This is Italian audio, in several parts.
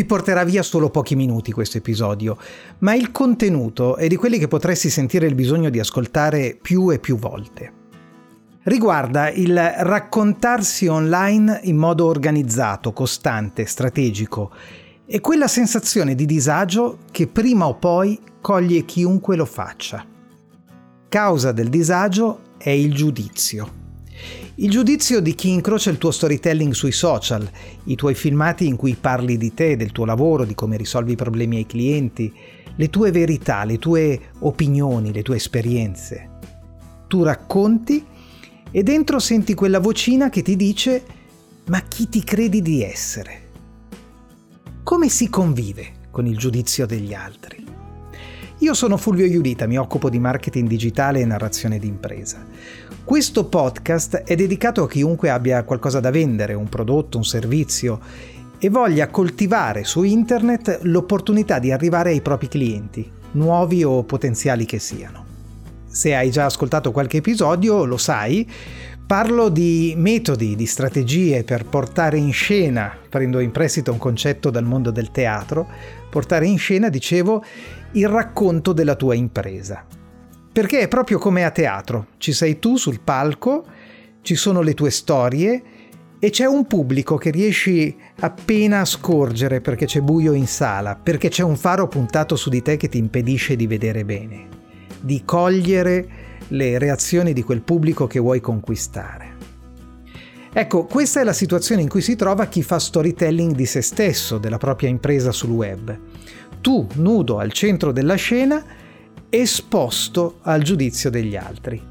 Ti porterà via solo pochi minuti questo episodio, ma il contenuto è di quelli che potresti sentire il bisogno di ascoltare più e più volte. Riguarda il raccontarsi online in modo organizzato, costante, strategico e quella sensazione di disagio che prima o poi coglie chiunque lo faccia. Causa del disagio è il giudizio. Il giudizio di chi incrocia il tuo storytelling sui social, i tuoi filmati in cui parli di te, del tuo lavoro, di come risolvi i problemi ai clienti, le tue verità, le tue opinioni, le tue esperienze. Tu racconti e dentro senti quella vocina che ti dice ma chi ti credi di essere? Come si convive con il giudizio degli altri? Io sono Fulvio Iudita, mi occupo di marketing digitale e narrazione d'impresa. Questo podcast è dedicato a chiunque abbia qualcosa da vendere, un prodotto, un servizio e voglia coltivare su internet l'opportunità di arrivare ai propri clienti, nuovi o potenziali che siano. Se hai già ascoltato qualche episodio, lo sai, parlo di metodi, di strategie per portare in scena, prendo in prestito un concetto dal mondo del teatro, portare in scena, dicevo, il racconto della tua impresa. Perché è proprio come a teatro, ci sei tu sul palco, ci sono le tue storie e c'è un pubblico che riesci appena a scorgere perché c'è buio in sala, perché c'è un faro puntato su di te che ti impedisce di vedere bene, di cogliere le reazioni di quel pubblico che vuoi conquistare. Ecco, questa è la situazione in cui si trova chi fa storytelling di se stesso, della propria impresa sul web tu nudo al centro della scena, esposto al giudizio degli altri.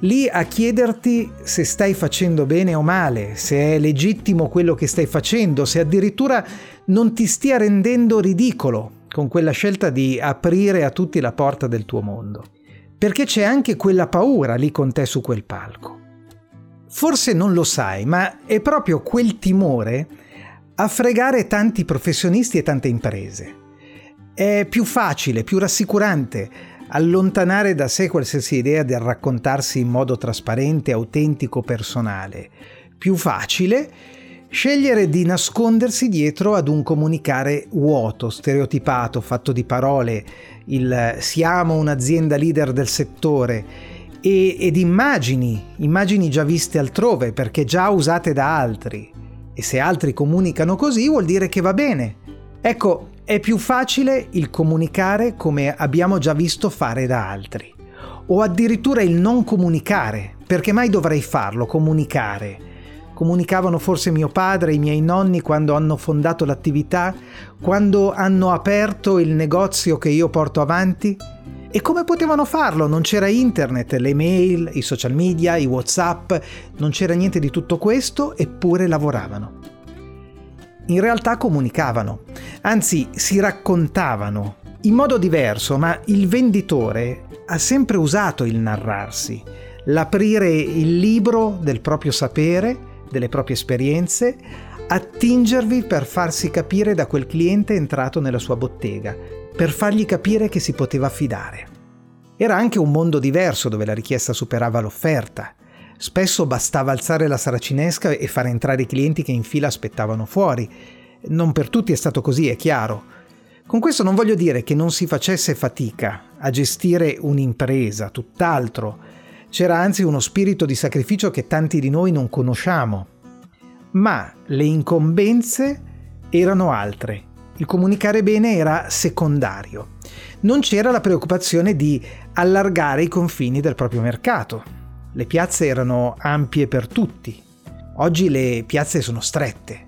Lì a chiederti se stai facendo bene o male, se è legittimo quello che stai facendo, se addirittura non ti stia rendendo ridicolo con quella scelta di aprire a tutti la porta del tuo mondo. Perché c'è anche quella paura lì con te su quel palco. Forse non lo sai, ma è proprio quel timore a fregare tanti professionisti e tante imprese. È più facile, più rassicurante allontanare da sé qualsiasi idea del raccontarsi in modo trasparente, autentico, personale. Più facile scegliere di nascondersi dietro ad un comunicare vuoto, stereotipato, fatto di parole, il siamo un'azienda leader del settore e, ed immagini, immagini già viste altrove perché già usate da altri. E se altri comunicano così vuol dire che va bene. Ecco, è più facile il comunicare come abbiamo già visto fare da altri, o addirittura il non comunicare, perché mai dovrei farlo, comunicare. Comunicavano forse mio padre e i miei nonni quando hanno fondato l'attività, quando hanno aperto il negozio che io porto avanti? E come potevano farlo? Non c'era internet, le mail, i social media, i Whatsapp, non c'era niente di tutto questo, eppure lavoravano in realtà comunicavano, anzi si raccontavano in modo diverso, ma il venditore ha sempre usato il narrarsi, l'aprire il libro del proprio sapere, delle proprie esperienze, attingervi per farsi capire da quel cliente entrato nella sua bottega, per fargli capire che si poteva fidare. Era anche un mondo diverso dove la richiesta superava l'offerta. Spesso bastava alzare la saracinesca e far entrare i clienti che in fila aspettavano fuori. Non per tutti è stato così, è chiaro. Con questo non voglio dire che non si facesse fatica a gestire un'impresa, tutt'altro. C'era anzi uno spirito di sacrificio che tanti di noi non conosciamo. Ma le incombenze erano altre. Il comunicare bene era secondario. Non c'era la preoccupazione di allargare i confini del proprio mercato. Le piazze erano ampie per tutti. Oggi le piazze sono strette.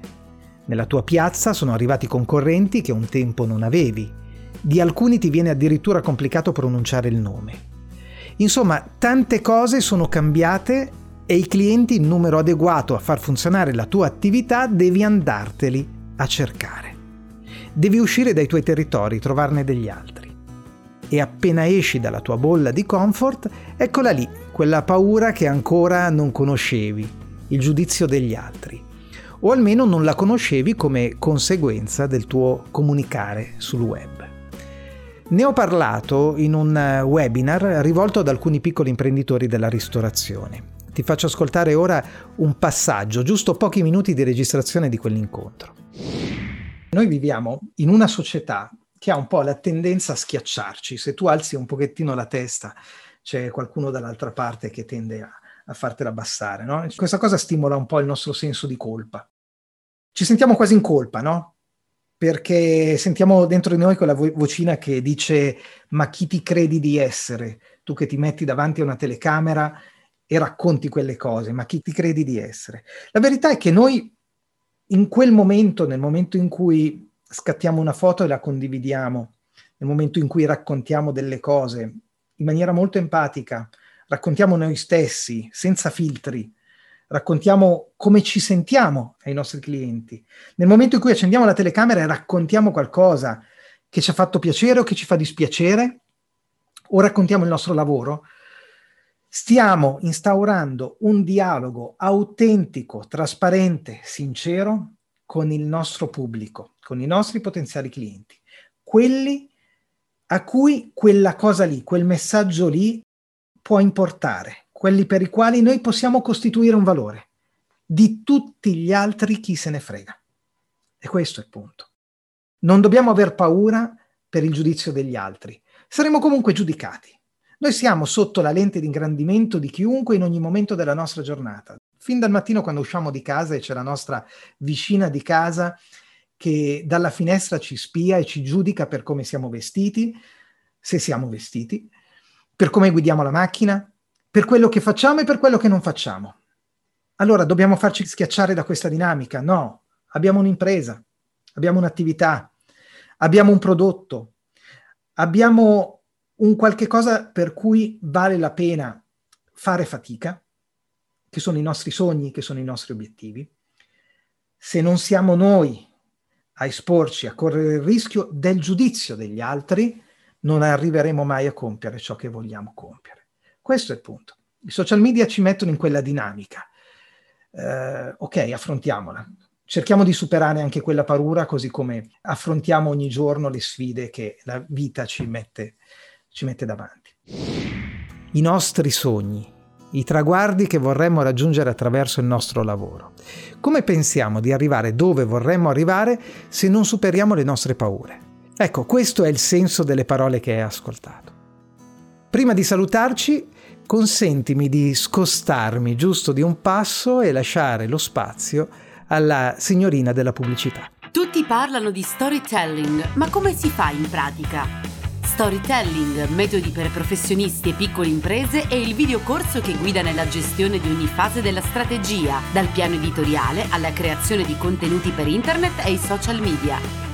Nella tua piazza sono arrivati concorrenti che un tempo non avevi. Di alcuni ti viene addirittura complicato pronunciare il nome. Insomma, tante cose sono cambiate e i clienti in numero adeguato a far funzionare la tua attività devi andarteli a cercare. Devi uscire dai tuoi territori, trovarne degli altri. e appena esci dalla tua bolla di comfort, eccola lì, quella paura che ancora non conoscevi, il giudizio degli altri. O almeno non la conoscevi come conseguenza del tuo comunicare sul web. Ne ho parlato in un webinar rivolto ad alcuni piccoli imprenditori della ristorazione. Ti faccio ascoltare ora un passaggio, giusto pochi minuti di registrazione di quell'incontro. Noi viviamo in una società che ha un po' la tendenza a schiacciarci. Se tu alzi un pochettino la testa, c'è qualcuno dall'altra parte che tende a, a fartela abbassare. No? Questa cosa stimola un po' il nostro senso di colpa. Ci sentiamo quasi in colpa, no? Perché sentiamo dentro di noi quella vo- vocina che dice: Ma chi ti credi di essere? Tu che ti metti davanti a una telecamera e racconti quelle cose, ma chi ti credi di essere? La verità è che noi in quel momento, nel momento in cui scattiamo una foto e la condividiamo, nel momento in cui raccontiamo delle cose in maniera molto empatica, raccontiamo noi stessi, senza filtri, raccontiamo come ci sentiamo ai nostri clienti. Nel momento in cui accendiamo la telecamera e raccontiamo qualcosa che ci ha fatto piacere o che ci fa dispiacere, o raccontiamo il nostro lavoro, stiamo instaurando un dialogo autentico, trasparente, sincero con il nostro pubblico, con i nostri potenziali clienti, quelli a cui quella cosa lì, quel messaggio lì può importare, quelli per i quali noi possiamo costituire un valore. Di tutti gli altri chi se ne frega. E questo è il punto. Non dobbiamo aver paura per il giudizio degli altri. Saremo comunque giudicati. Noi siamo sotto la lente di ingrandimento di chiunque in ogni momento della nostra giornata. Fin dal mattino quando usciamo di casa e c'è la nostra vicina di casa che dalla finestra ci spia e ci giudica per come siamo vestiti, se siamo vestiti, per come guidiamo la macchina, per quello che facciamo e per quello che non facciamo. Allora dobbiamo farci schiacciare da questa dinamica? No, abbiamo un'impresa, abbiamo un'attività, abbiamo un prodotto, abbiamo un qualche cosa per cui vale la pena fare fatica, che sono i nostri sogni, che sono i nostri obiettivi. Se non siamo noi a esporci, a correre il rischio del giudizio degli altri, non arriveremo mai a compiere ciò che vogliamo compiere. Questo è il punto. I social media ci mettono in quella dinamica. Eh, ok, affrontiamola. Cerchiamo di superare anche quella paura, così come affrontiamo ogni giorno le sfide che la vita ci mette ci mette davanti. I nostri sogni, i traguardi che vorremmo raggiungere attraverso il nostro lavoro. Come pensiamo di arrivare dove vorremmo arrivare se non superiamo le nostre paure? Ecco, questo è il senso delle parole che hai ascoltato. Prima di salutarci, consentimi di scostarmi giusto di un passo e lasciare lo spazio alla signorina della pubblicità. Tutti parlano di storytelling, ma come si fa in pratica? Storytelling, metodi per professionisti e piccole imprese è il videocorso che guida nella gestione di ogni fase della strategia, dal piano editoriale alla creazione di contenuti per internet e i social media.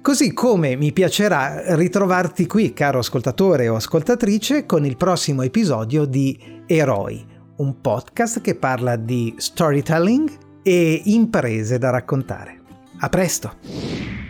Così come mi piacerà ritrovarti qui, caro ascoltatore o ascoltatrice, con il prossimo episodio di Eroi, un podcast che parla di storytelling e imprese da raccontare. A presto!